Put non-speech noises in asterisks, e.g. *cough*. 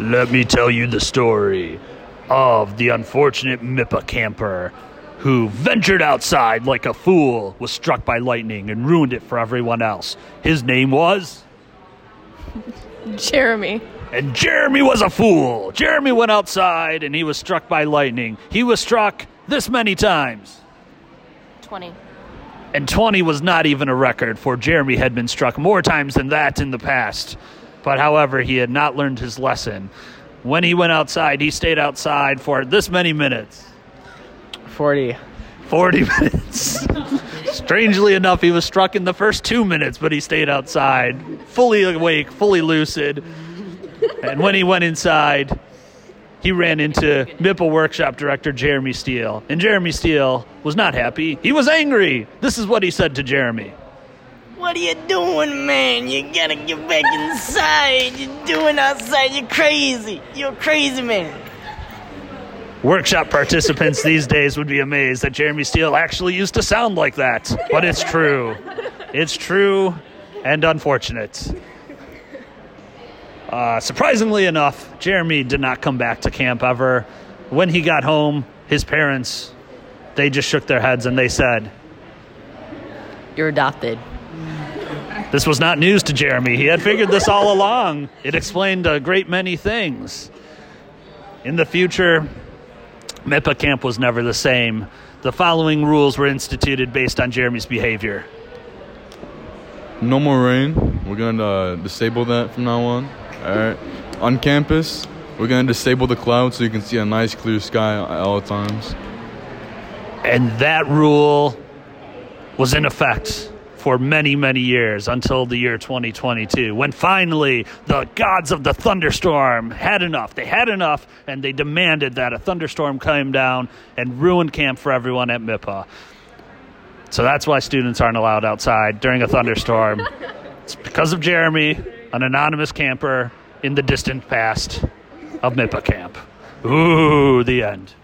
Let me tell you the story of the unfortunate MIPA camper who ventured outside like a fool, was struck by lightning, and ruined it for everyone else. His name was. Jeremy. And Jeremy was a fool. Jeremy went outside and he was struck by lightning. He was struck this many times. 20. And 20 was not even a record, for Jeremy had been struck more times than that in the past. But however, he had not learned his lesson. When he went outside, he stayed outside for this many minutes 40. 40 *laughs* minutes. Strangely enough, he was struck in the first two minutes, but he stayed outside, fully awake, fully lucid. And when he went inside, he ran into Mipple Workshop director Jeremy Steele. And Jeremy Steele was not happy. He was angry. This is what he said to Jeremy. What are you doing, man? You gotta get back inside. You're doing outside. You're crazy. You're a crazy man. Workshop participants these days would be amazed that Jeremy Steele actually used to sound like that. But it's true. It's true and unfortunate. Uh, surprisingly enough, Jeremy did not come back to camp ever. When he got home, his parents, they just shook their heads and they said, You're adopted. This was not news to Jeremy. He had figured this all along. It explained a great many things. In the future, MIPA camp was never the same. The following rules were instituted based on Jeremy's behavior. No more rain. We're gonna uh, disable that from now on. All right. On campus, we're gonna disable the clouds so you can see a nice clear sky at all times. And that rule was in effect for many, many years until the year 2022, when finally the gods of the thunderstorm had enough. They had enough, and they demanded that a thunderstorm came down and ruin camp for everyone at MIPA. So that's why students aren't allowed outside during a thunderstorm. it's because of Jeremy, an anonymous camper in the distant past of MIPA camp. Ooh, the end.